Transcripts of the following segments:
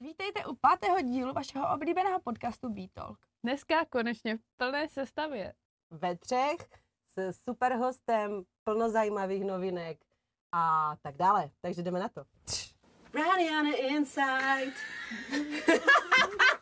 Vítejte u pátého dílu vašeho oblíbeného podcastu Beatalk. Dneska konečně v plné sestavě. Ve třech s super hostem, plno zajímavých novinek a tak dále. Takže jdeme na to. The inside.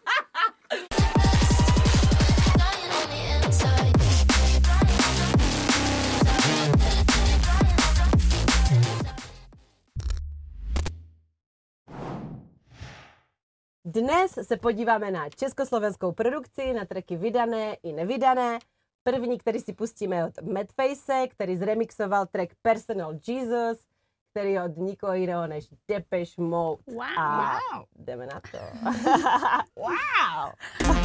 Dnes se podíváme na československou produkci, na tracky vydané i nevydané. První, který si pustíme je od Madface, který zremixoval track Personal Jesus, který je od nikoho jiného než Depeche Mode. Wow. A Wow. jdeme na to. wow!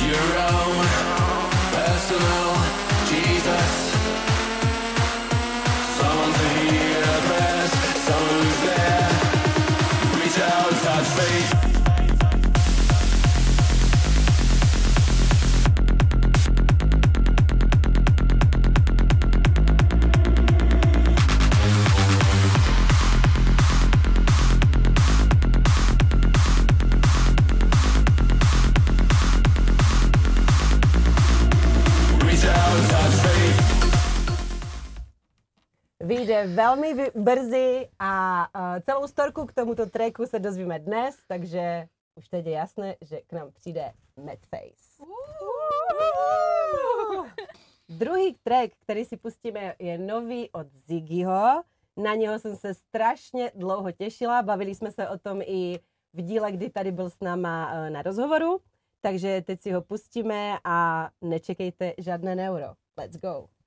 Your own personal Jesus. Someone to hear the prayers, someone who's there. Reach out, touch faith. Vyjde velmi brzy a uh, celou storku k tomuto tracku se dozvíme dnes, takže už teď je jasné, že k nám přijde Madface. Druhý track, který si pustíme, je nový od Ziggyho. Na něho jsem se strašně dlouho těšila, bavili jsme se o tom i v díle, kdy tady byl s náma eh, na rozhovoru. Takže teď si ho pustíme a nečekejte žádné neuro. Let's go.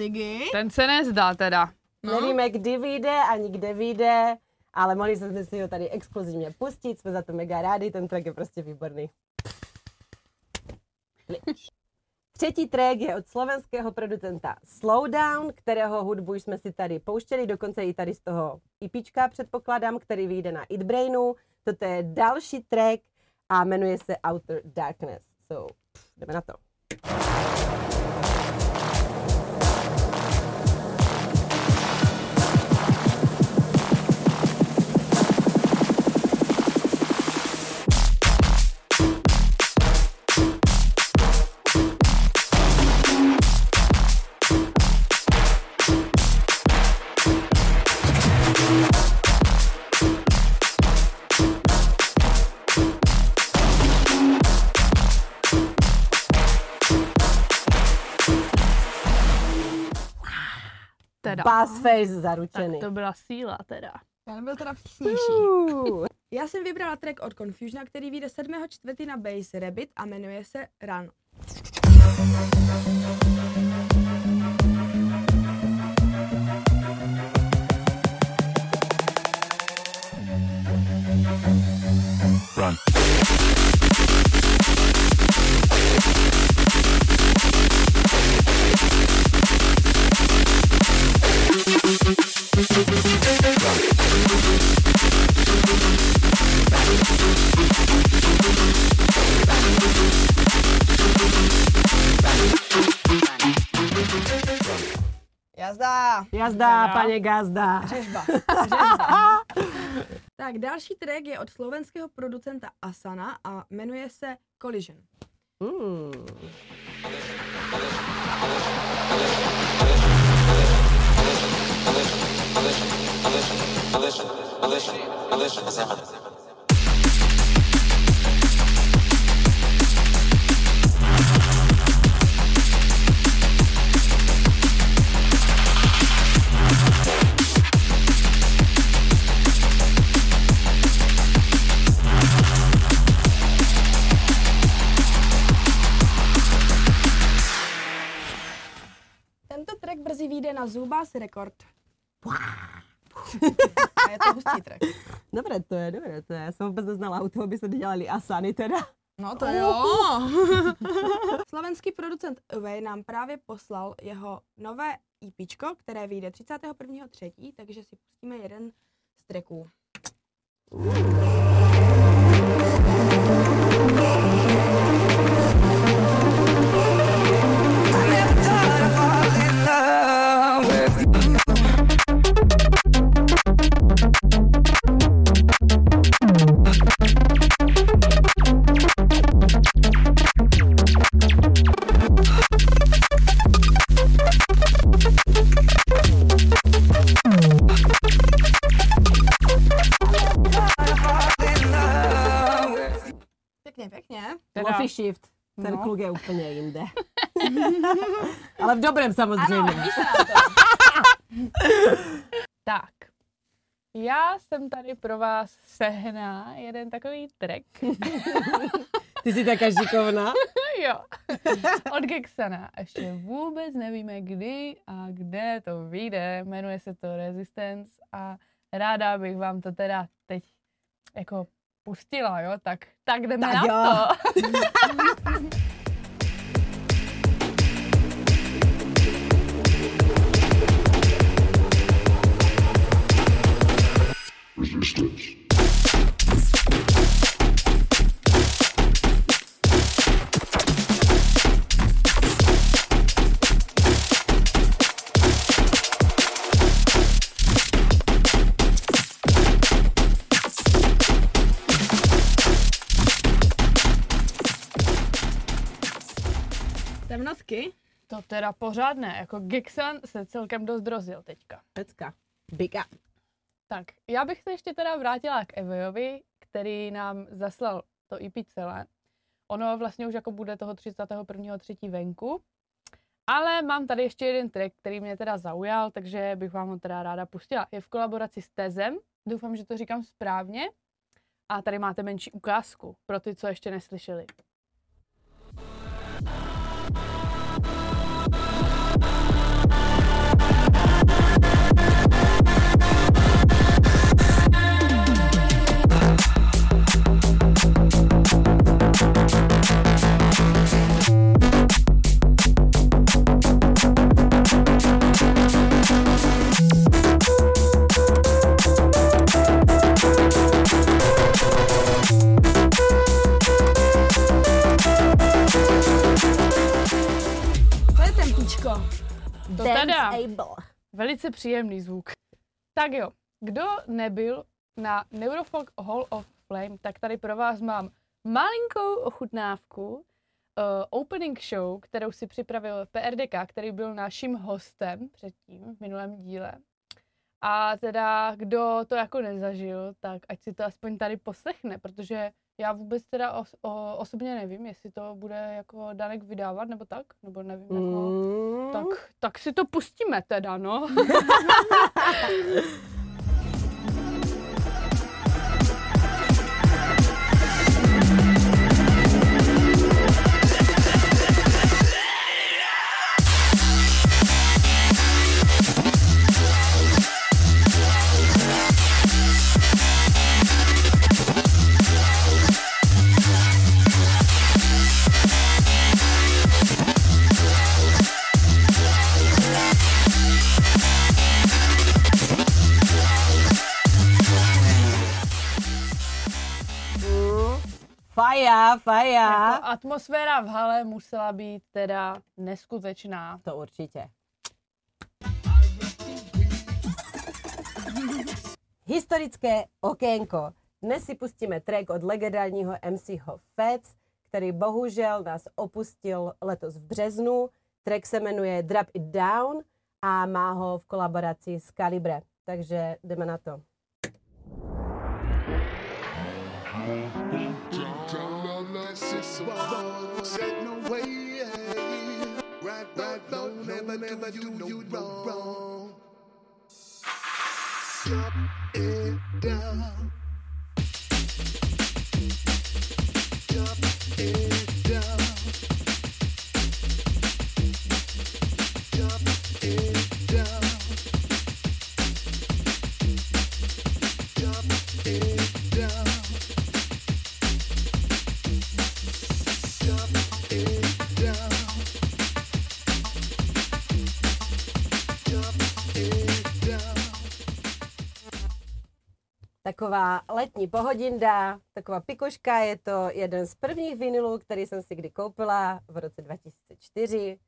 Ziggy. Ten se nezdá teda. No. Nevíme, kdy vyjde ani kde vyjde, ale mohli jsme si ho tady exkluzivně pustit, jsme za to mega rádi, ten track je prostě výborný. Třetí track je od slovenského producenta Slowdown, kterého hudbu jsme si tady pouštěli, dokonce i tady z toho IPčka předpokládám, který vyjde na It Brainu. Toto je další track a jmenuje se Outer Darkness. So, pff, jdeme na to. Teda. Bassface Tak zaručený. to byla síla teda. Ten byl teda přísnější. Uh. Já jsem vybrala track od Confusiona, který vyjde 7.4. na Base Rabbit a jmenuje se Run. Run. Jazda! Jazda, paně Gazda. Řežba. Řežba. tak další track je od slovenského producenta Asana a jmenuje se Collision. Mm. Tento track na Zubas rekord. A je to hustý track. Dobré to je, dobré to je. Já jsem vůbec neznala u toho, by se dělali asany teda. No to jo. Slovenský producent Away nám právě poslal jeho nové EPčko, které vyjde 31.3., takže si pustíme jeden z tracků. Pěkně, kluk je úplně jinde. Ale v dobrém samozřejmě. Ano, tak. Já jsem tady pro vás sehná jeden takový track. Ty jsi taká šikovná. jo. Od Gexana. Ještě vůbec nevíme, kdy a kde to vyjde. Jmenuje se to Resistance a ráda bych vám to teda teď jako pustila, jo? Tak, tak jdeme Tak na jo. to. teda pořádné, jako Gexan se celkem dost rozjel teďka. Pecka. Big up. Tak, já bych se ještě teda vrátila k Evojovi, který nám zaslal to EP celé. Ono vlastně už jako bude toho 31.3. venku. Ale mám tady ještě jeden track, který mě teda zaujal, takže bych vám ho teda ráda pustila. Je v kolaboraci s Tezem, doufám, že to říkám správně. A tady máte menší ukázku pro ty, co ještě neslyšeli. Tempíčko. To teda. Velice příjemný zvuk. Tak jo, kdo nebyl na Neurofolk Hall of Flame, tak tady pro vás mám malinkou ochutnávku uh, opening show, kterou si připravil PRDK, který byl naším hostem předtím v minulém díle. A teda, kdo to jako nezažil, tak ať si to aspoň tady poslechne, protože já vůbec teda os- o, osobně nevím, jestli to bude jako Danek vydávat nebo tak, nebo nevím, jako... Mm. Tak, tak si to pustíme teda, no. Faja, faja. Jako atmosféra v hale musela být teda neskutečná. To určitě. Historické okénko. Dnes si pustíme track od legendárního MCho Fats, který bohužel nás opustil letos v březnu. Track se jmenuje Drop It Down a má ho v kolaboraci s Calibre. Takže jdeme na to. Said no way. Right, right, no, never, never do you wrong. Drop it down. Taková letní pohodinda, taková pikoška, je to jeden z prvních vinilů, který jsem si kdy koupila v roce 2004,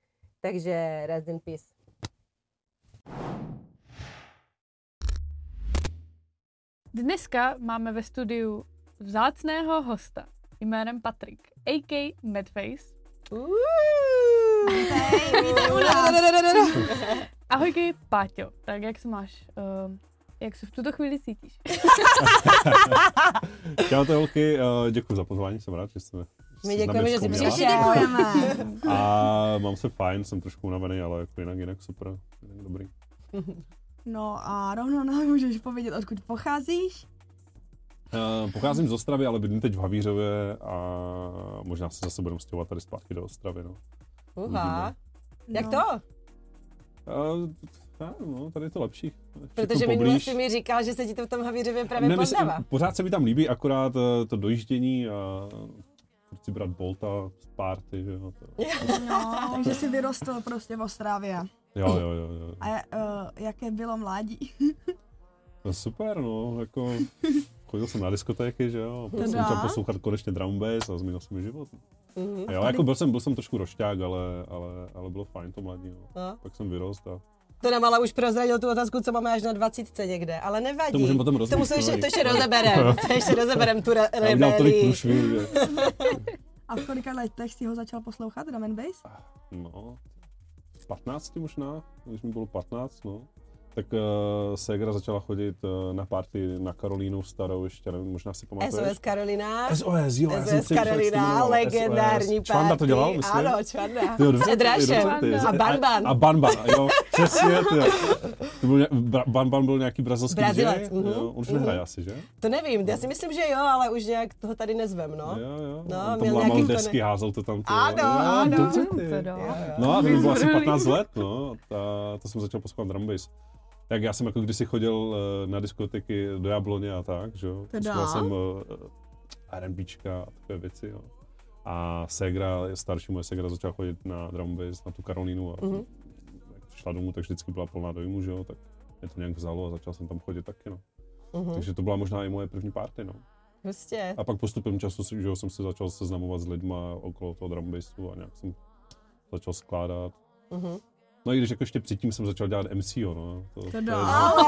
takže rest in peace. Dneska máme ve studiu vzácného hosta jménem Patrik, a.k. Madface. Hej, vítej u nás. Ahojky, Páťo. Tak jak se máš? Uh, jak se v tuto chvíli cítíš? Čau, holky, eh, děkuji za pozvání, jsem rád, že jste My děkujeme, že jsi přišel. Děkujeme. A mám se fajn, jsem trošku unavený, ale jako jinak, jinak super, jinak dobrý. No a rovnou nám můžeš povědět, odkud pocházíš? Uh, pocházím z Ostravy, ale bydlím teď v Havířově a možná se zase budeme stěhovat tady zpátky do Ostravy, no. Uha. Jak No. to? Uh, no, tady je to lepší. Všechno Protože minule jsi mi říkal, že se ti to v tom Havířově právě Ne, myslím, poznává. pořád se mi tam líbí, akorát eh, to dojíždění a chci brát Bolta z party, že jo. To, No, takže jsi vyrostl prostě v Ostravě. jo, jo, jo, jo. A uh, jaké bylo mládí? No super, no, jako chodil jsem na diskotéky, že jo, a pak jsem začal poslouchat konečně drum bass a změnil se mi život. Mhm. A jo, jako byl jsem, byl jsem trošku rošťák, ale, ale, ale bylo fajn to mladí, no. No. Pak jsem vyrost a To nám ale už prozradil tu otázku, co máme až na 20 někde, ale nevadí. To můžeme potom rozvíjet, To, musím ještě, to ještě rozeberem, to ještě rozeberem tu re- já udělal tolik rebelii. že... A v kolika letech jsi ho začal poslouchat, drum and bass? No, v 15 možná, když mi bylo 15, no. Tak uh, Segra začala chodit uh, na party na Karolínu starou ještě, nevím, možná si pamatuješ. SOS Karolina. SOS, jo, já jsem SOS se to Karolina, legendární SOS. Čvanda to party. dělal, myslím? Ano, Čvanda. Ty ty, A Banban. A Banban, jo, přesně, ty jo. To byl, Banban byl nějaký brazilský Brazilec, DJ, mhm, jo, on už mhm. nehraje asi, že? To nevím, já si myslím, že jo, ale už nějak toho tady nezvem, no. Jo, jo, No, on tam měl nějaký desky, házel to tam. Ty, Ano, jo, ano. Dobře. No a to bylo asi Vyzbrojilý. 15 let, no, a to jsem začal poslouchat drum bass. Tak já jsem jako kdysi chodil eh, na diskotéky do Jabloně a tak, že jo. Teda? Jsem uh, R&Bčka a takové věci, jo. A Segra, starší moje Segra začala chodit na drum bass, na tu Karolínu a Mhm. jak přišla domů, tak vždycky byla plná dojmu, že jo, tak mě to nějak vzalo a začal jsem tam chodit taky, no. Mhm. Takže to byla možná i moje první party, no. Prostě. A pak postupem času si- že jo, jsem se začal seznamovat s lidma okolo toho drum bassu a nějak jsem začal skládat. Mhm. No i když jako ještě předtím jsem začal dělat MCO, no. To, to, je- dá. Ale,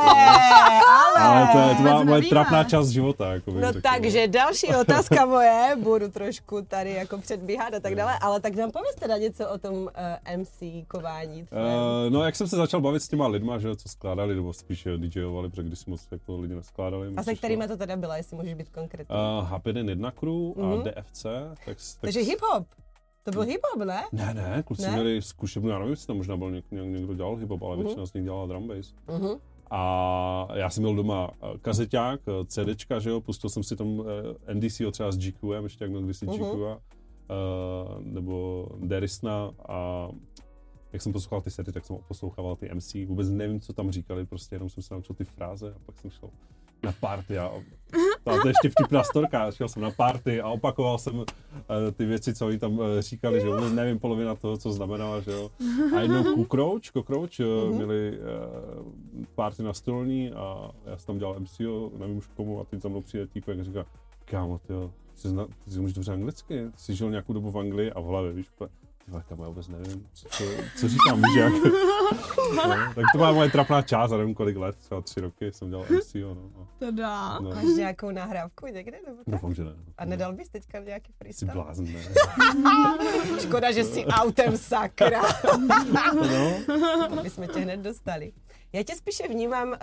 ale. ale to je, to moje trapná část života, jako No řekl, takže další otázka moje, budu trošku tady jako předbíhat a tak dále, ale tak nám pověz teda něco o tom uh, MC kování. tvém. Uh, no, jak jsem se začal bavit s těma lidma, že co skládali, nebo spíš DJovali, protože když si moc jako lidi neskládali. a se kterými to teda byla, jestli můžeš být konkrétní. Uh, H5N 1 crew a Mhm. DFC. Tak, tak, Takže hip-hop. To byl hip-hop, ne? Ne, ne, kluci Ne? měli zkušebnu, já nevím, jestli tam možná byl něk, něk, někdo dělal hip-hop, ale Mhm. většina z nich dělala drum bass. Mhm. A já jsem měl doma eh, kazeťák, eh, CDčka, že jo, pustil jsem si tam eh, NDC třeba s GQem, ještě jak měl kdysi Mhm. GQ, uh, nebo Derisna a jak jsem poslouchal ty sety, tak jsem poslouchával ty MC, vůbec nevím, co tam říkali, prostě jenom jsem se naučil ty fráze a pak jsem šel na party a, a to je ještě vtipná storka, šel jsem na party a opakoval jsem uh, ty věci, co oni tam uh, říkali, že vůbec nevím polovina toho, co znamenala, že jo. A jednou Cockroach, Cockroach uh, měli uh, party na stolní a já jsem tam dělal MCO, nevím už komu, a teď za mnou přijde týpek a říká, kámo, ty jo, ty, jsi zna, ty jsi dobře anglicky, ty jsi žil nějakou dobu v Anglii a v hlavě, víš, úplně, ty vole, kámo, já vůbec nevím, co, co, co říkám, víš, jak. no, tak to byla moje trapná část, a nevím kolik let, třeba tři roky jsem dělal MCO, no. no. To dá. no. Máš nějakou nahrávku někde? Nebo tak? Doufám, že ne. A nedal bys teďka nějaký Jsi freestyle? blázen, ne. Škoda, že jsi autem, sakra. No. Aby jsme tě hned dostali. Já tě spíše vnímám, uh,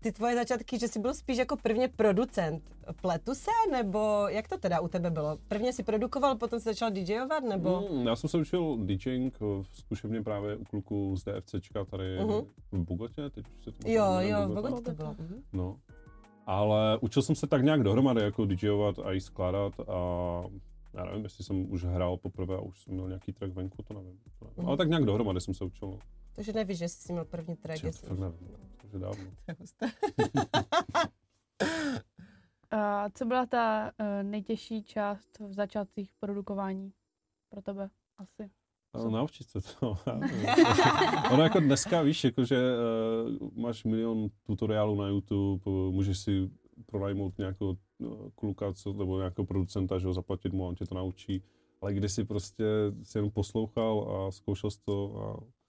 ty tvoje začátky, že jsi byl spíš jako prvně producent. Pletu se, nebo jak to teda u tebe bylo? Prvně si produkoval, potom jsi začal DJovat, nebo? Mm, já jsem se učil DJing eh, v zkušebně právě u kluků z DFCčka tady Mhm. v Bogotě, teď už se to Jo, jo, v Bogota. Bogotě to bylo. Mhm. No. Ale učil jsem se tak nějak dohromady, jako DJovat a i skládat a já nevím, jestli jsem už hrál poprvé a už jsem měl nějaký track venku, to nevím. To nevím. Mhm. Ale tak nějak dohromady jsem se učil. No. Takže nevíš, že jsi měl první track. Jestli to nevím, takže dávno. A co byla ta uh, nejtěžší část v začátcích produkování pro tebe? Asi. Ale naučit se to. já ono jako dneska, víš, jako, že uh, máš milion tutoriálů na YouTube, můžeš si pronajmout nějakého no, kluka, co, nebo nějakého producenta, že ho zaplatit mu a on tě to naučí. Ale když si prostě si jenom poslouchal a zkoušel to a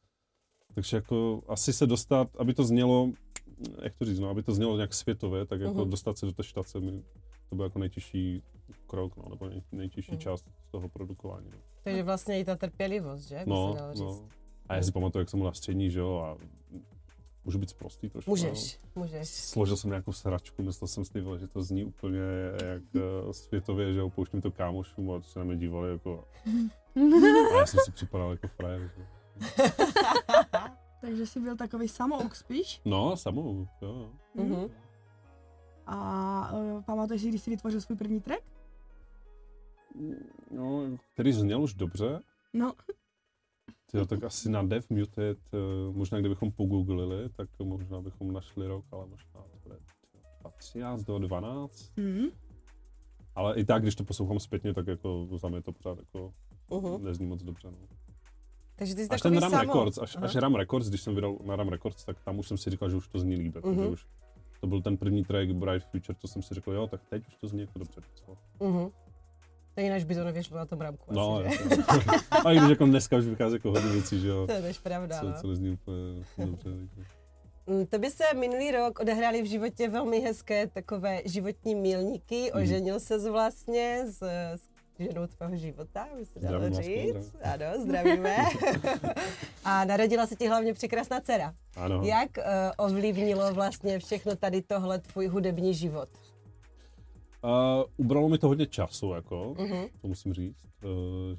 takže jako asi se dostat, aby to znělo, jak to říct, no, aby to znělo nějak světově, tak jako Mhm. dostat se do té štace, mi, to byl jako nejtěžší krok, no, nebo nej, nejtěžší Mhm. část toho produkování. No. Takže vlastně i ta trpělivost, že? By No, se dalo říct. no. A já si pamatuju, jak jsem byl na střední, že jo, a můžu být prostý trošku. Můžeš, no. můžeš. Složil jsem nějakou sračku, myslel jsem si, že to zní úplně jak eh, světově, že jo, pouštím to kámošům a se na mě dívali jako... A já jsem si připadal jako frajer. že. Takže jsi byl takový samouk spíš. No, samou, jo. Mhm. A uh, pamatuješ si, když jsi vytvořil svůj první track? No, který zněl už dobře. No, Tyjo, tak asi na Dev Muted, eh, možná kdybychom pogooglili, tak možná bychom našli rok, ale možná to bude tyjo, 13 do 12. hm. Ale i tak, když to poslouchám zpětně, tak jako za mě to pořád jako Mhm. nezní moc dobře. No. Takže ty jsi Až ten Ram samo. Records, až, Aha. až Ram Records, když jsem vydal na Ram Records, tak tam už jsem si říkal, že už to zní líp. Jako, Mhm. že už to byl ten první track Bright Future, co jsem si řekl, jo, tak teď už to zní jako dobře. Mhm. Tak jinak by to nevyšlo na tom ramku. No, asi, že? a i když jako dneska už vychází jako hodně věcí, že jo, To je pravda, co, no. co nezní úplně dobře. takže- Mm, To by se minulý rok odehrály v životě velmi hezké takové životní milníky. Mhm. Oženil se vlastně s, s ženou tvého života, by se dalo Zdravím říct. Ano, zdravíme. A narodila se ti hlavně překrásná dcera. Ano. Jak uh, ovlivnilo vlastně všechno tady tohle tvůj hudební život? Uh, ubralo mi to hodně času, jako, Mhm. to musím říct, uh,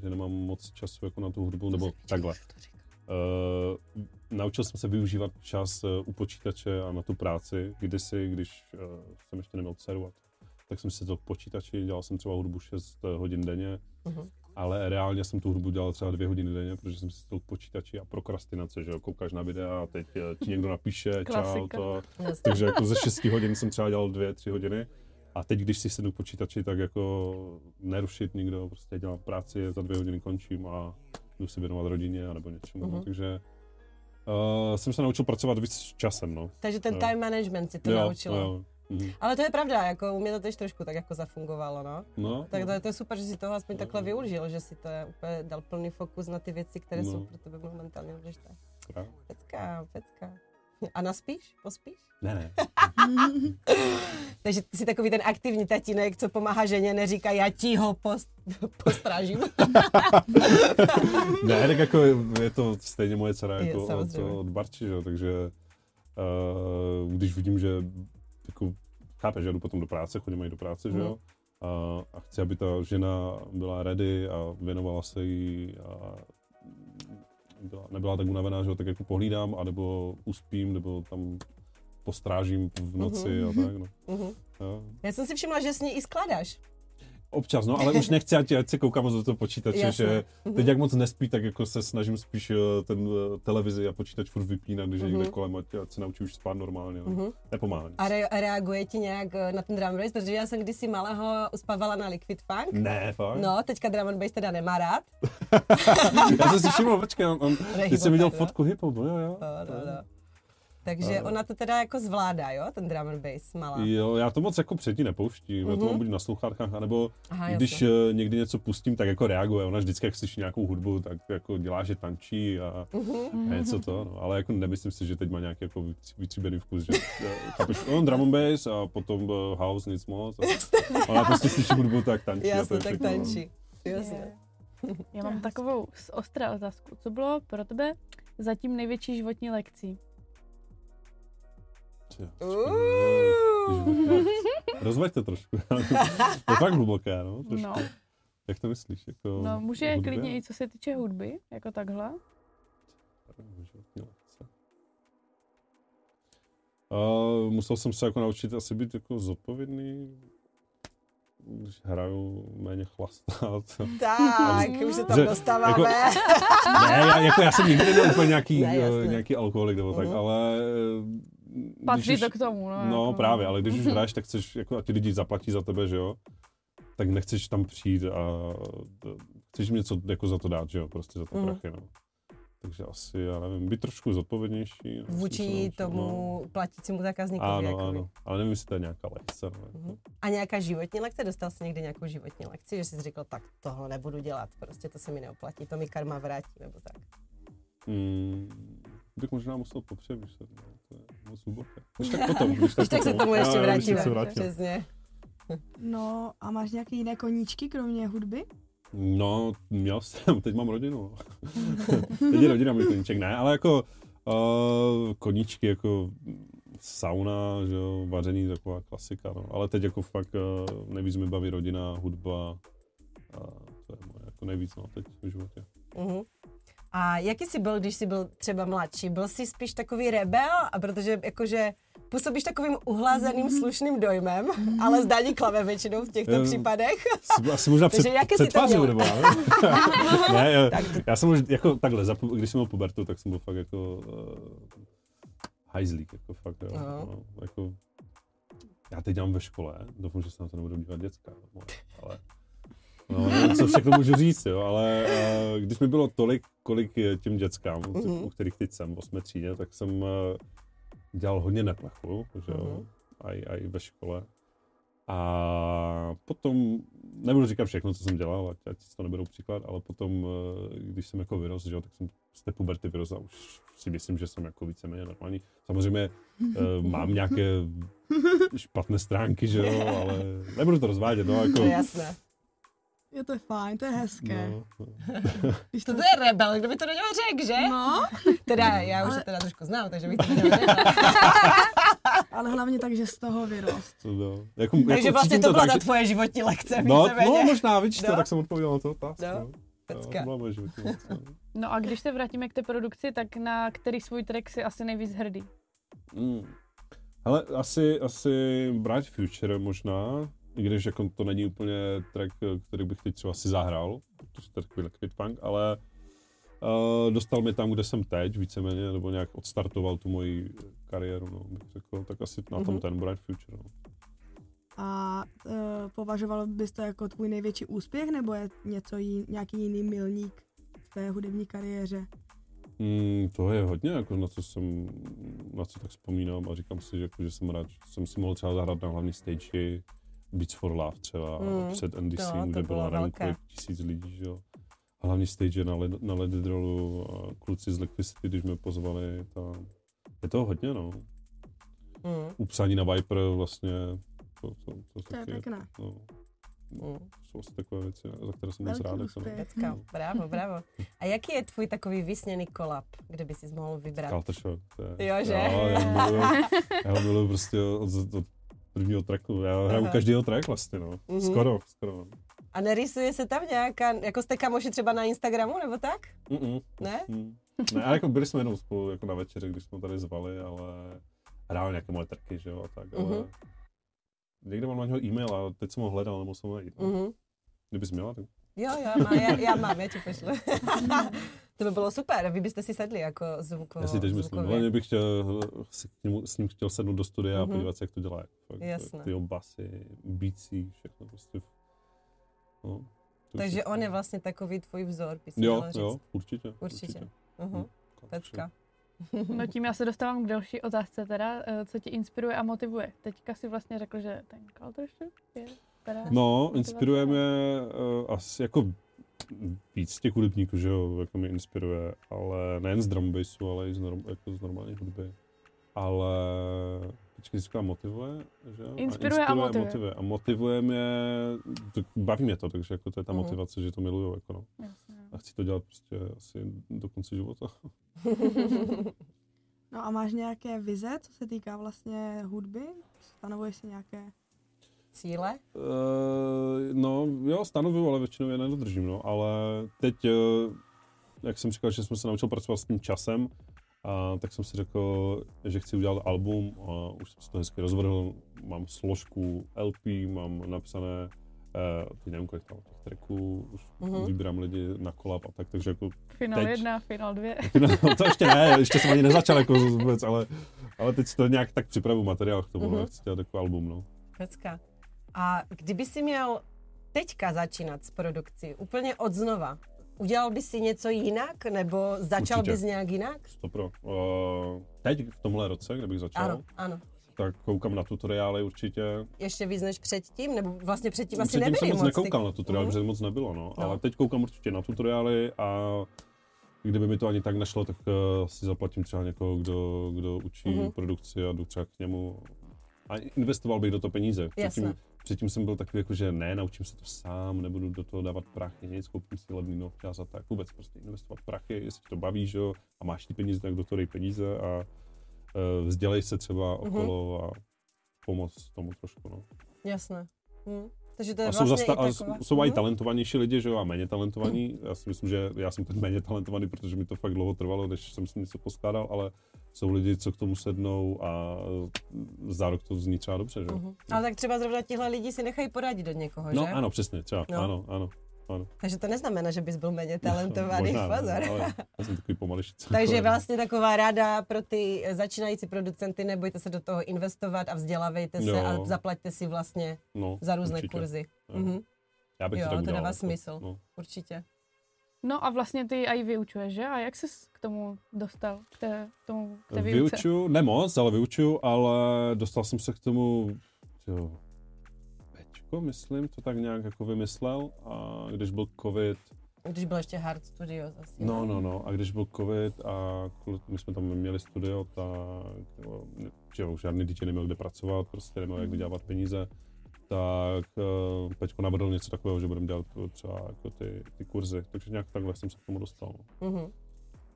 že nemám moc času jako na tu hudbu, nebo takhle. Uh, naučil jsem se využívat čas uh, u počítače a na tu práci. Kdysi, když uh, jsem ještě neměl dceru, a to, tak jsem si to k počítači, dělal jsem třeba hudbu 6 hodin denně, Mhm. ale reálně jsem tu hudbu dělal třeba 2 hodiny denně, protože jsem si to k počítači a prokrastinace, že jo, koukáš na videa a teď eh, ti někdo napíše, čau, to, Jasně. takže jako ze 6 hodin jsem třeba dělal 2-3 hodiny. A teď, když si sednu k počítači, tak jako nerušit nikdo, prostě dělám práci, za dvě hodiny končím a jdu si věnovat rodině nebo něčemu. No, takže uh, jsem se naučil pracovat víc s časem, no. Takže ten Jo. time management si to naučilo. Jo, mhm. Ale to je pravda, jako u mě to tež trošku tak jako zafungovalo, no. No, Tak to, no. je- to je super, že si toho aspoň takhle využil, že si to úplně dal plný fokus na ty věci, které No. jsou pro tebe momentálně důležité. Pecka, pecka. A naspíš? Pospíš? Ne, ne. Takže ty jsi takový ten aktivní tatínek, co pomáhá ženě, neříká, já ti ho post, postrážím. ne, tak jako je to stejně moje dcera Je, jako od, samozřejmě. od Barči, že? takže uh, když vidím, že jako, chápeš, že jdu potom do práce, chodím i do práce, že Mhm. jo, a, a chci, aby ta žena byla ready a věnovala se jí a byla, nebyla tak unavená, že jo, tak jako pohlídám, anebo uspím, nebo tam postrážím v noci a tak, no. Mhm. Jo. Já jsem si všimla, že s ní i skládáš. Občas, no, ale už nechci, ať, ať se koukám moc do toho počítače, Jasně. že Mhm. teď jak moc nespí, tak jako se snažím spíš eh, ten eh, televizi a počítač furt vypínat, když je Mhm. někde kolem, ať, ať se naučí už spát normálně, no. Mhm. Nepomáhá nic. A re- reaguje ti nějak eh, na ten drum and bass, protože já jsem kdysi malého uspávala na Liquid Funk. Ne, fakt? No, teďka drum and bass teda nemá rád. Já jsem si všiml, počkej, on, on teď jsem viděl no. fotku no jo, jo. No, no, no. Takže Ano. ona to teda jako zvládá, jo, ten drum and bass, malá. Jo, já to moc jako předtím nepouštím, já to Mhm. mám buď na sluchátkách, anebo Aha, když uh, někdy něco pustím, tak jako reaguje. Ona vždycky, jak slyší nějakou hudbu, tak jako dělá, že tančí a, Mhm. a něco to, no. Ale jako nemyslím si, že teď má nějaký jako vytří- vytříbený vkus, že chápeš, on drum and bass a potom uh, house, nic moc. A ona prostě slyší hudbu, tak tančí. Jasně, tak všechno, no. tančí. Jasně. Já mám takovou z ostrá otázku. Co bylo pro tebe zatím největší životní lekcí? Tě, Uuu. Ježiš, Rozveď to trošku. to je fakt hluboké, no. Trošku. No, Jak to myslíš? Jako no může hudbě? klidně i co se týče hudby, jako takhle. A musel jsem se jako naučit asi být jako zodpovědný, když hraju méně chlastat. Tak, už se tam Že- dostáváme. ne, já, jako já jsem nikdy nebyl úplně nějaký, Ne, jasně. nějaký alkoholik nebo tak, Mhm. ale... Patří to k tomu, no. No jako, právě, ale když už hraješ, tak chceš, jako a ti lidi zaplatí za tebe, že jo? Tak nechceš tam přijít a chceš jim něco jako za to dát, že jo? Prostě za ty Mhm. prachy, no. takže asi, já nevím, být trošku zodpovědnější. no, Vůči naučil, tomu platícímu zákazníkovi. Ano, jakoby. ano, ale nevím, jestli to je nějaká lekce. No, jako. Mhm. A nějaká životní lekce? Dostal jsi někdy nějakou životní lekci, že jsi řekl, tak tohle nebudu dělat, prostě to se mi neoplatí, to mi karma vrátí, nebo tak. Mm, bych možná musel popřemýšlet, no, to je moc hluboké. Když tak potom, když tak, tak se tomu ještě vrátíme. se vrátíme. Přesně. No a máš nějaké jiné koníčky, kromě hudby? No, měl jsem, teď mám rodinu. teď je rodina můj koníček, ne, ale jako uh, koníčky, jako sauna, že jo, vaření, taková klasika, no. Ale teď jako fakt uh, nejvíc mi baví rodina, hudba, a to je moje jako nejvíc, no, teď v životě. Mhm. A jaký jsi byl, když jsi byl třeba mladší? Byl jsi spíš takový rebel? A protože jakože působíš takovým uhlázeným slušným dojmem, ale zdání klave většinou v těchto Jo. případech. Asi- Asi možná Takže před, jaké jsi to nebo ne, já, já jsem už jako takhle, za, když jsem měl pubertu, tak jsem byl fakt jako uh, hajzlík, jako fakt, jo. Aha. No, jako, já teď dělám ve škole, doufám, že se na to nebudou dívat děcka, ale no, co všechno můžu říct, jo, ale uh, když mi bylo tolik, kolik těm dětskám, u, Mhm. u kterých teď jsem v osmé třídě, tak jsem uh, dělal hodně neplechu, že jo, Mhm. a, i- ve škole. A potom, nebudu říkat všechno, co jsem dělal, ať, ať si to neberou příklad, ale potom, eh, když jsem jako vyrost, že jo, tak jsem z té puberty vyrost a už si myslím, že jsem jako víceméně normální. Samozřejmě mám nějaké špatné stránky, že jo, ale nebudu to rozvádět, no, jako... je jasné. Jo, to je fajn, to je hezké. No. Když To, to je rebel, kdo by to nedělal řekl, že? No, Teda já už Ale- se teda trošku znám, takže bych to ale hlavně tak, že z toho vyrost. To, no. Jako, Takže jako vlastně to byla tak, ta tvoje životní lekce, No, no, možná, víš No. to, tak jsem odpověděl na to otázku. No, No. moje životní lekce, no. No a když se vrátíme k té produkci, tak na který svůj track si asi nejvíc hrdý? Mm. Ale asi, asi Bright Future možná, i když jako to není úplně track, který bych teď třeba si zahrál, protože to je takový liquid punk, ale uh, dostal mě tam, kde jsem teď, víceméně, nebo nějak odstartoval tu moji kariéru, no, bych řekl, tak asi na tom Mhm. ten Bright Future, no. A uh, považoval bys to jako tvůj největší úspěch, nebo je něco jí, nějaký jiný milník v tvé hudební kariéře? Mm, to je hodně, jako na co jsem, na co tak vzpomínám a říkám si, že, jako, že jsem rád, že jsem si mohl třeba zahrát na hlavní stage Beats for Love třeba Mm, před NDC, to- to kde velké. kolik tisíc lidí, že jo. Hlavní stage na, led, na Ledidrolu a kluci z Liquidity, když mě pozvali, tam. Je toho hodně, no. Mm, Upsání na Viper vlastně, to, to, to, To je taky, pěkné. no, mm. jsou asi takové věci, za které jsem moc Velký rád. no. úspěch. Pecka, bravo, bravo. A jaký je tvůj takový vysněný kolab, kde by si mohl vybrat? Culture Shock, to je, Jo, že? Jo, já ho miluju, já miluju prostě od, od prvního tracku. Já hraju Aha. každýho track vlastně, no. Mhm. Skoro, skoro. A nerýsuje se tam nějaká, jako jste kamoši třeba na Instagramu, nebo tak? Mm-mm. Ne? Mm. Ne, ale jako byli jsme jenom spolu jako na večeře, když jsme tady zvali, ale hrál nějaké moje tracky, že jo, a tak, ale Mhm. někde mám na něho e-mail a teď jsem ho hledal, nemohl jsem ho najít. No. Mhm. Kdybys měla, tak Jo, jo, má, já, já mám, já ti pošlu. to by bylo super, vy byste si sedli jako zvuko, já si teď myslím, zvukově. hlavně bych chtěl, si k němu, s ním chtěl sednout do studia a Mhm. podívat se, jak to dělá. Jako, fakt, Jasné. Ty basy, beatsy, všechno prostě. No, Takže on je vlastně takový tvůj vzor, bys Jo, říct. jo, určitě. Určitě. Hm, Uh-huh. Pecka. No tím já se dostávám k další otázce teda, eh, co tě inspiruje a motivuje. Teďka si vlastně řekl, že ten Culture Shock je teda... No, inspiruje mě uh, asi jako víc těch hudebníků, že jo, jako mě inspiruje, ale nejen z drum bassu, ale i z, norm, jako z normální hudby. Ale počkej, říkala motivuje, že jo? Inspiruje a motivuje. motivuje. A motivuje mě, to, baví mě to, takže jako to je ta Mhm. motivace, že to miluju, jako no. Jasně, no. A chci to dělat prostě asi do konce života. No a máš nějaké vize, co se týká vlastně hudby? Stanovuješ si nějaké? Cíle? Uh, no, jo, stanovuju, ale většinou je nedodržím, no. Ale teď, uh, jak jsem říkal, že jsem se naučil pracovat s tím časem, a tak jsem si řekl, že chci udělat album a už jsem si to hezky rozvrhl. Mám složku LP, mám napsané, uh, teď nevím, kolik tam těch tracků, už Mhm. uh-huh. vybírám lidi na kolab a tak, takže jako Final Teď. jedna, final dvě. No, to ještě ne, ještě jsem ani nezačal jako vůbec, ale, ale teď si to nějak tak připravu materiál k tomu, Mhm. uh-huh. chci dělat takový album, no. Pecka. A kdyby si měl teďka začínat s produkcí, úplně od znova, Udělal bys si něco jinak, nebo začal Určitě. bys nějak jinak? Stopro. Uh, teď v tomhle roce, kde bych začal, Ano, ano. tak koukám na tutoriály určitě. Ještě víc než předtím, nebo vlastně předtím asi Předtím nebyly jsem moc moc. nekoukal na tutoriály, Mhm. protože moc nebylo, no. No. Ale teď koukám určitě na tutoriály a kdyby mi to ani tak nešlo, tak uh, si zaplatím třeba někoho, kdo, kdo učí Mhm. produkci a jdu třeba k němu. A investoval bych do toho peníze. Předtím, předtím jsem byl takový jako, že ne, naučím se to sám, nebudu do toho dávat prachy, nic, koupím si levný novčas a tak. Vůbec prostě investovat prachy, jestli to baví, že a máš ty peníze, tak do toho dej peníze a uh, vzdělej se třeba Mhm. okolo a pomoc tomu trošku, no. Jasné. Hm. Takže to je A jsou, vlastně zasta- i a taková... jsou i Hm. talentovanější lidi, že jo, a méně talentovaní. Já si myslím, že já jsem ten méně talentovaný, protože mi to fakt dlouho trvalo, než jsem si něco poskládal, ale jsou lidi, co k tomu sednou a za rok to zní třeba dobře, že jo. Mhm. Ale tak třeba zrovna tihle lidi si nechají poradit od někoho, No že? ano, přesně, třeba, No. ano, ano. Ano. Takže to neznamená, že bys byl méně talentovaný, Možná, pozor. ne, ale já jsem takový pomališice. Takže vlastně taková ráda pro ty začínající producenty, nebojte se do toho investovat a vzdělávejte se Jo. a zaplaťte si vlastně no, za různé určitě. kurzy. Jo. Mhm, Já bych Jo, to tak to dává jako, smysl. No. určitě. No a vlastně ty i vyučuješ, že? A jak jsi k tomu dostal, k té, tomu, k té výuce? Vyučuju, ne moc, ale vyučuju, ale dostal jsem se k tomu, jo, Pečko, myslím, to tak nějak jako vymyslel a když byl covid, Když byl ještě Hard Studios asi. no, no, no, a když byl covid a my jsme tam měli studio, tak že jo, žádný dítě neměl kde pracovat, prostě neměl jak vydělávat peníze, tak uh, Peťko navrhl něco takového, že budeme dělat třeba jako ty, ty kurzy, takže nějak takhle jsem se k tomu dostal. Mhm.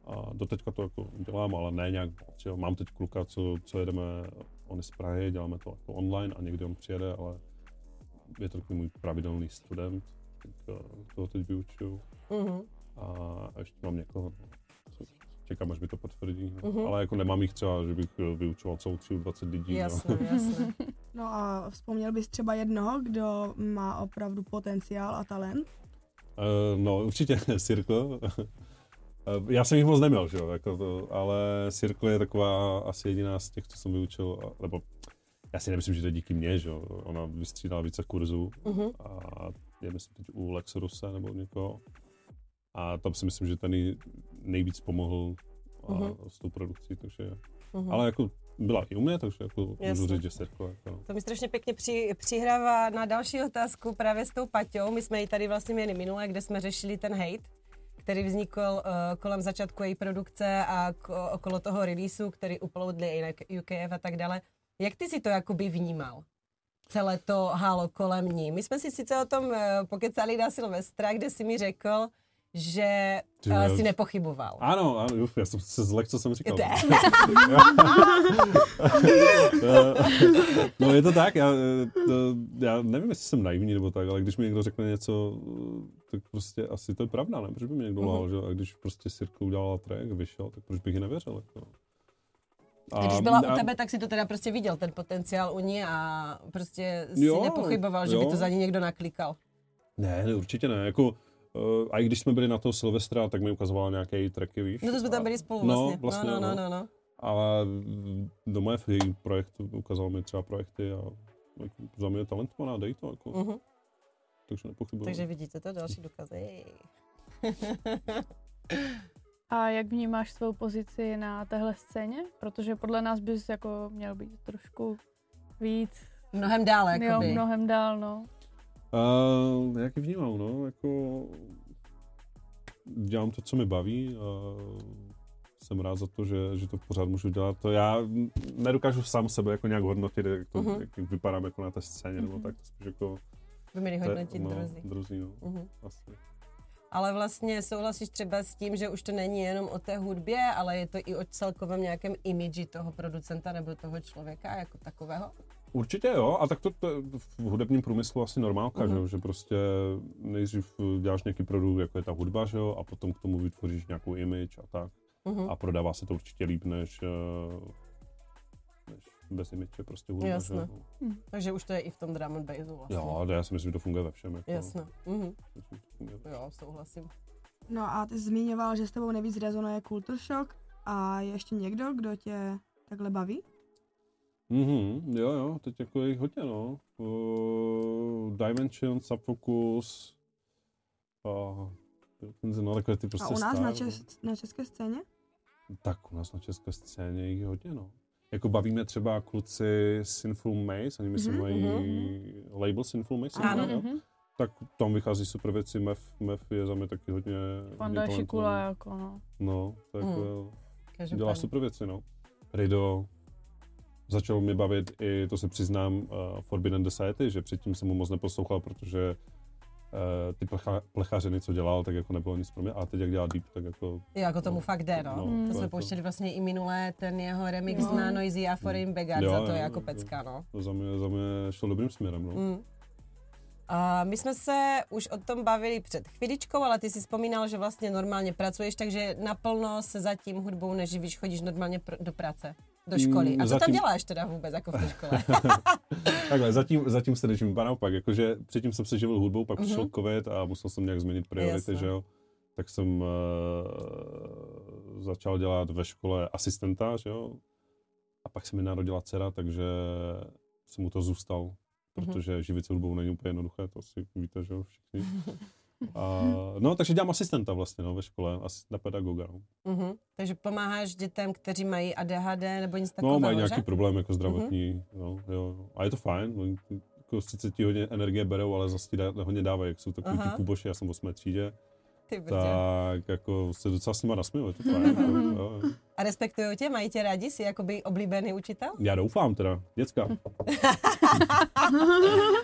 A doteďka to jako dělám, ale ne nějak. Jo. Mám teď kluka, co, co jedeme, on je z Prahy, děláme to jako online a někdy on přijede, ale je to takový můj pravidelný student, tak eh, toho teď vyučuju. Mhm. A ještě mám někoho, no, co čekám, až mi to potvrdí. No. Mhm. Ale jako nemám jich třeba, že bych eh, vyučoval celou třídu 20 lidí. Jasné, No. jasné. No a vzpomněl bys třeba jednoho, kdo má opravdu potenciál a talent? Uh, no, určitě Circle. Eh, Já jsem jich moc neměl, že jo, jako to, ale Circle je taková asi jediná z těch, co jsem vyučil, nebo já si nemyslím, že to je díky mně, že ona vystřídala více kurzů Mhm. a je myslím teď u Lexoruse nebo někoho a tam si myslím, že ten jí nejvíc pomohl a, Mhm. s tou produkcí, takže, Mhm. ale jako byla i u mě, takže jako můžu říct, že jako, no. To mi strašně pěkně při, přihrává na další otázku právě s tou Paťou. My jsme ji tady vlastně měli minule, kde jsme řešili ten hate, který vznikl uh, kolem začátku její produkce a k, okolo toho releaseu, který uploadli i na UKF a tak dále. Jak ty si to jakoby vnímal? Celé to halo kolem ní. My jsme si sice o tom uh, pokecali na Silvestra, kde si mi řekl, že Ty uh, jo. si nepochyboval. Ano, ano, uf, já jsem se zlek, co jsem říkal. No je to tak, já, to, já nevím, jestli jsem naivní nebo tak, ale když mi někdo řekne něco, tak prostě asi to je pravda, ne? Proč by mi někdo Mhm. lhal, že? A když prostě Sirka udělala track, vyšel, tak proč bych ji nevěřil, jako? A když byla u tebe, tak si to teda prostě viděl, ten potenciál u ní a prostě si Jo, nepochyboval, že by jo. to za ní někdo naklikal. Ne, ne, určitě ne, jako uh, a i když jsme byli na toho Silvestra, tak mi ukazovala nějaké tracky, víš? No to jsme tam A- byli spolu No, vlastně. vlastně, no, no, no. no, no. Ale do moje její projektu ukázal mi třeba projekty a jako, za mě je talentovaná, dej to, jako, Mhm. takže nepochybuji. Takže vidíte to, další důkazy. A jak vnímáš svou pozici na téhle scéně? Protože podle nás bys jako měl být trošku víc, Mnohem dále, jo, jakoby. mnohem dál, no. Uh, jak ji vnímám, no, jako dělám to, co mi baví a jsem rád za to, že, že to pořád můžu dělat. To já nedokážu sám sebe jako nějak hodnotit, jak, to, Mhm. jak vypadám jako na té scéně, nebo Mhm. tak, to spíš jako... By měli hodnotit no, druzí. druzí, no, Mhm. asi. Ale vlastně souhlasíš třeba s tím, že už to není jenom o té hudbě, ale je to i o celkovém nějakém imidži toho producenta nebo toho člověka jako takového? Určitě jo, a tak to, to je v hudebním průmyslu asi normálka, Mhm. že, jo, že prostě nejdřív děláš nějaký produkt, jako je ta hudba, že jo, a potom k tomu vytvoříš nějakou image a tak. Mhm. A prodává se to určitě líp, než, eh, než bez image prostě hudba, Jasné. že jo. Takže už to je i v tom drum and bassu vlastně. Jo, já si myslím, že to funguje ve všem. Jako, Jasné. Mhm. Funguje. Jo, souhlasím. No a ty jsi zmiňoval, že s tebou nejvíc rezonuje Culture Shock a je ještě někdo, kdo tě takhle baví? Mhm, jo, jo, teď jako je jich hodně, no. Uh, Dimension, Subfocus, uh, No takové ty A prostě u nás na, star, čes, na české scéně? no. Tak u nás na české scéně jich hodně, no. Jako bavíme třeba kluci Sinful Maze, oni myslím Mhm, mají label Sinful Maze, Ano. jo? Mhm. tak tam vychází super věci, Mef, Mef je za mě taky hodně, Fanda je hodně šikula, jako no. No, tak Mm. mm. dělá super věci, no. Rido, začal mě bavit i, to se přiznám, uh, Forbidden Society, že předtím jsem mu moc neposlouchal, protože ty plecha, plechařiny, co dělal, tak jako nebylo nic pro mě. A teď jak dělá Deep, tak jako... Jo, jako tomu No. fakt jde, no. No, to to jsme jako- pouštěli vlastně i minulé, ten jeho remix Jo. na Noisy a Foreign Beggar, Jo, za to je jako jo. pecka, no. To za mě, za mě šlo dobrým směrem, no. Mm. A my jsme se už o tom bavili před chvíličkou, ale ty si vzpomínal, že vlastně normálně pracuješ, takže naplno se zatím hudbou neživíš, chodíš normálně pr- do práce, do školy. Mm, A co tam zatím- děláš teda vůbec jako v té škole? Takhle, zatím, zatím se držím pana naopak, jakože předtím jsem se živil hudbou, pak přišel Mhm. covid a musel jsem nějak změnit priority, Jasně. že jo. Tak jsem uh, začal dělat ve škole asistenta, že jo. A pak se mi narodila dcera, takže jsem mu to zůstal, Mhm. protože živit se hudbou není úplně jednoduché, to asi víte, že jo, všichni. A, no, takže dělám asistenta vlastně, no, ve škole, asistenta pedagoga, no. Mhm. Takže pomáháš dětem, kteří mají ADHD nebo nic takového, No, mají že? nějaký problém jako zdravotní, no, jo. A je to fajn, oni jako sice ti hodně energie berou, ale zase ti dá, hodně dávají, jak jsou takový Aha. ty půboši, já jsem v 8. třídě, Ty brdě. tak jako se docela s nima nasměju, je to fajn. jako, jo, jo. A respektují tě, mají tě rádi, jsi jakoby oblíbený učitel? Já doufám teda, děcka.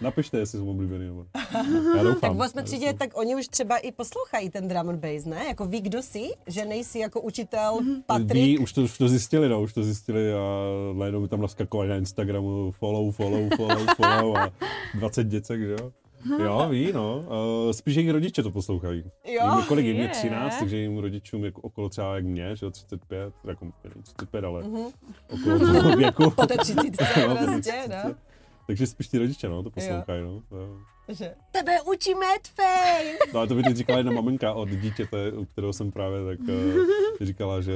Napište, jestli jsou oblíbený, nebo. Já doufám. Tak v 8. já třídě, tak oni už třeba i poslouchají ten drum and bass, ne? Jako ví, kdo jsi? Že nejsi jako učitel Patrik? Ví, už to, už to zjistili, no, už to zjistili a najednou mi tam naskakovali na Instagramu follow, follow, follow, follow a 20 děcek, že jo? Jo, ví, no. Uh, spíš jejich rodiče to poslouchají. Jo, Jim, kolik jim je je. 13, takže jim rodičům jako okolo třeba jak mě, že jo, 35, jako ne 35, ale Mhm. okolo toho věku. Po té třicítce No, po té prostě, třicítce. no. Takže spíš ty rodiče, no, to poslouchají, no. Jo. Že tebe učí Madface! No a to mi teď říkala jedna maminka od dítěte, u kterého jsem právě tak uh, říkala, že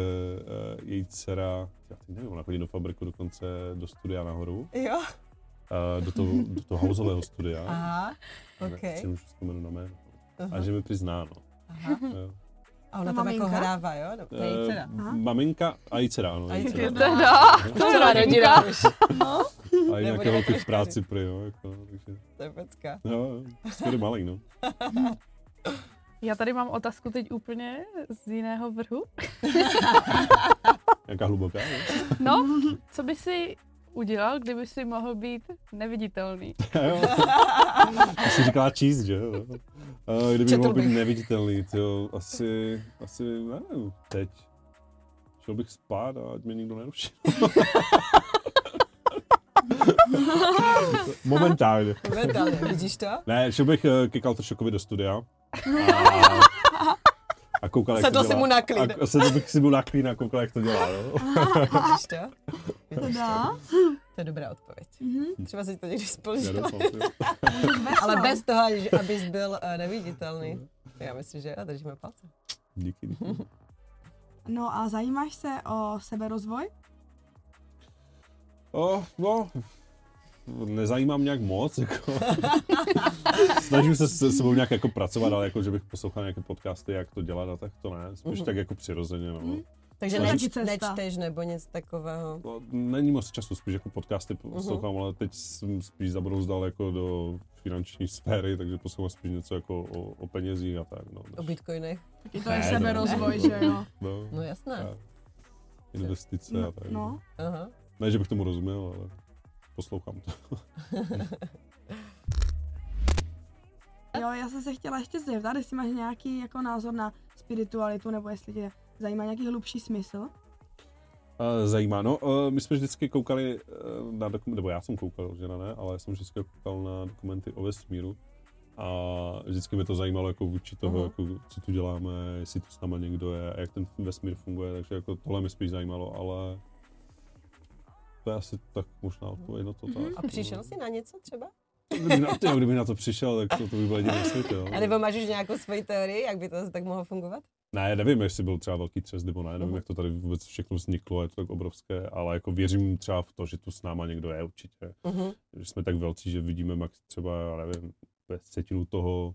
uh, její dcera, já teď nevím, ona chodí do fabriku dokonce do studia nahoru, Jo, uh, do toho, do toho houseového studia. aha, Tak OK. Si už vzpomenu na jméno. Aha. A že mi přizná, no. aha. Jo. A ona To tam jako hrává, jo? No, to je její Eh, dcera. maminka a její dcera, ano. A její dcera. Teda, to je Celá rodina už. A i nějaké Nebudeme holky to v práci prý, jo, jako, takže, To je pecka. jo, skvělý malý, no. Já tady mám otázku teď úplně z jiného vrhu. Nějaká hluboká, jo. No, co by si udělal, kdyby si mohl být neviditelný? jsi říkala číst, že jo? A kdyby Četl mohl být bych. neviditelný, jo, asi, asi, nevím, teď. Šel bych spát a ať mě nikdo neruší. Momentálně. Momentálně, vidíš to? Ne, šel bych eh, ke Culture do studia. A, a koukal, jak to si dělá. mu na klín. A, sedl bych si mu na klín a koukal, jak to dělá, no. Vidíš to? To dá. To je dobrá odpověď. Mhm. Třeba si to někdy Já spolu doufám, že jo. Ale bez toho, abys byl uh, neviditelný. Já myslím, že jo, držíme palce. Díky, díky. No a zajímáš se o seberozvoj? O, no, nezajímám nějak moc, jako. Snažím se s sebou nějak jako pracovat, ale jako, že bych poslouchal nějaké podcasty, jak to dělat a tak to ne. Spíš Mhm. tak jako přirozeně, no. Mhm. Takže Snažím- neč, nečteš nebo nic takového. No, Není moc často, spíš jako podcasty poslouchám, ale teď jsem spíš zabrouzdal jako do finanční sféry, takže poslouchám spíš něco jako o, o penězích a tak, no. O bitcoinech. Taky to Ne, je no, seberozvoj, že jo? No, No jasné. a investice a tak. No, Aha. Ne, že bych tomu rozuměl, ale poslouchám to. jo, já jsem se chtěla ještě zeptat, jestli máš nějaký jako názor na spiritualitu, nebo jestli tě zajímá nějaký hlubší smysl. Uh, zajímá. No, uh, my jsme vždycky koukali uh, na dokumenty, nebo já jsem koukal, že ne, ale já jsem vždycky koukal na dokumenty o vesmíru a vždycky mě to zajímalo jako vůči toho, Mhm. jako, co tu děláme, jestli tu s náma někdo je a jak ten vesmír funguje, takže jako tohle mě spíš zajímalo, ale to je asi tak možná odpověď na to. Mhm. A přišel jsi na něco třeba? Kdyby na, tyjo, kdyby na to přišel, tak to, to by byl jediný svět, jo. A nebo máš už nějakou svoji teorii, jak by to zase tak mohlo fungovat? Ne, nevím, jestli byl třeba velký třes nebo ne, nevím, Mhm. jak to tady vůbec všechno vzniklo, je to tak obrovské, ale jako věřím třeba v to, že tu s náma někdo je určitě. Uh-huh. že jsme tak velcí, že vidíme max třeba, já nevím, ve třetinu toho,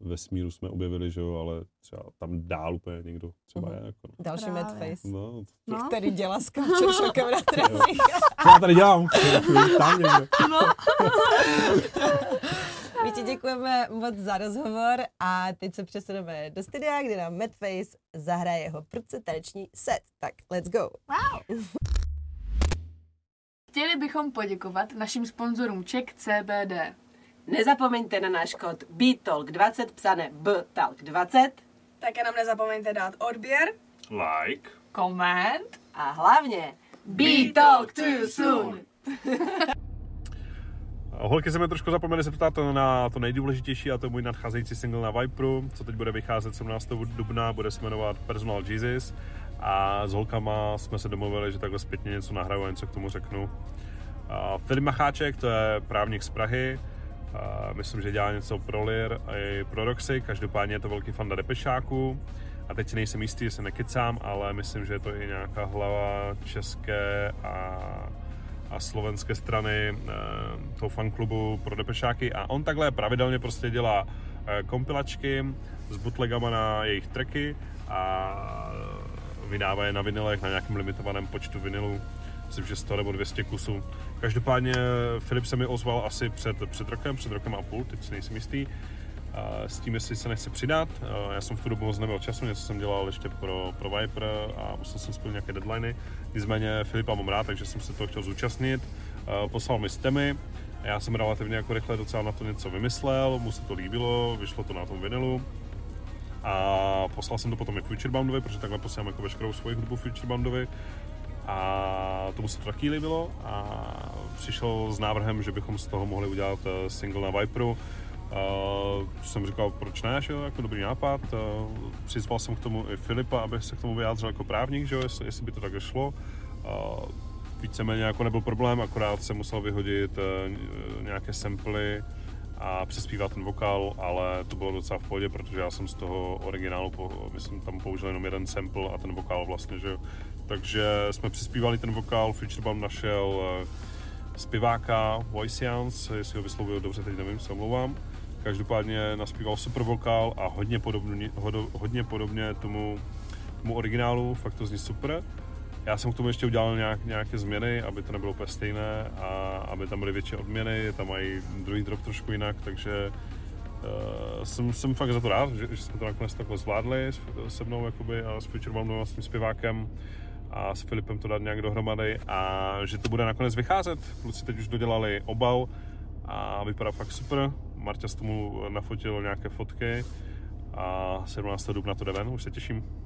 vesmíru jsme objevili, že jo, ale třeba tam dál úplně někdo třeba Mhm. je. Jako, no. Další Právě. Madface. no, No. Který dělá s Shockem na tracích. co já tady dělám? Tam někde. My ti děkujeme moc za rozhovor a teď se přesuneme do studia, kde nám Madface zahraje jeho prudce taneční set. Tak let's go. Chtěli bychom poděkovat našim sponzorům Czech CBD. Nezapomeňte na náš kód BTALK20, psané BTALK20 Také nám nezapomeňte dát odběr. Like. Koment. a hlavně BTalk to you soon. Holky se mi trošku zapomněli se ptát na to nejdůležitější a to je můj nadcházející single na Viperu, co teď bude vycházet 17. dubna, bude se jmenovat Personal Jesus a s holkama jsme se domluvili, že takhle zpětně něco nahraju a něco k tomu řeknu. A Filip Macháček, to je právník z Prahy, myslím, že dělá něco pro Lir i pro Roxy, každopádně je to velký fanda Depešáku a teď si nejsem jistý, jestli nekecám, ale myslím, že je to i nějaká hlava české a a slovenské strany e, toho fanklubu pro Depešáky. A on takhle pravidelně prostě dělá e, kompilačky s bootlegama na jejich tracky a vydává je na vinilech na nějakém limitovaném počtu vinilů. Myslím, že 100 nebo 200 kusů. Každopádně Filip se mi ozval asi před, před rokem, před rokem a půl, teď si nejsem jistý, s tím, jestli se nechce přidat. A Já jsem v tu dobu moc neměl času, něco jsem dělal ještě pro, pro Viper a musel jsem splnit nějaké deadliny. Nicméně Filipa mám rád, takže jsem se toho chtěl zúčastnit. A Poslal mi stemy, já jsem relativně jako rychle docela na to něco vymyslel, mu se to líbilo, vyšlo to na tom vinilu. A poslal jsem to potom i Futureboundovi, protože takhle posílám jako veškerou svoji hudbu Futureboundovi. A tomu se to taky líbilo a přišel s návrhem, že bychom z toho mohli udělat eh, single na Viperu. Uh, jsem říkal, proč ne, že jako dobrý nápad. Uh, přizval jsem k tomu i Filipa, aby se k tomu vyjádřil jako právník, že jestli, jestli by to takhle šlo. Uh, víceméně jako nebyl problém, akorát jsem musel vyhodit uh, nějaké samply a přespívat ten vokál, ale to bylo docela v pohodě, protože já jsem z toho originálu, po, myslím, tam použil jenom jeden sample a ten vokál vlastně, že. Takže jsme přispívali ten vokál, Futurebound našel eh, zpěváka Voicians, jestli ho vyslovuju dobře, teď nevím, se omlouvám. Každopádně naspíval super vokál a hodně podobně, hodně podobně tomu, tomu originálu, fakt to zní super. Já jsem k tomu ještě udělal nějak, nějaké změny, aby to nebylo úplně stejné a aby tam byly větší odměny, tam mají druhý drop trošku jinak, takže uh, jsem, jsem fakt za to rád, že, že jsme to nakonec takhle zvládli se mnou jakoby, a s Futureboundem a s tím zpěvákem a s Filipem to dát nějak dohromady a že to bude nakonec vycházet. Kluci teď už dodělali obal a vypadá fakt super. Marta z tomu nafotil nějaké fotky a 17. dubna to jde ven, už se těším.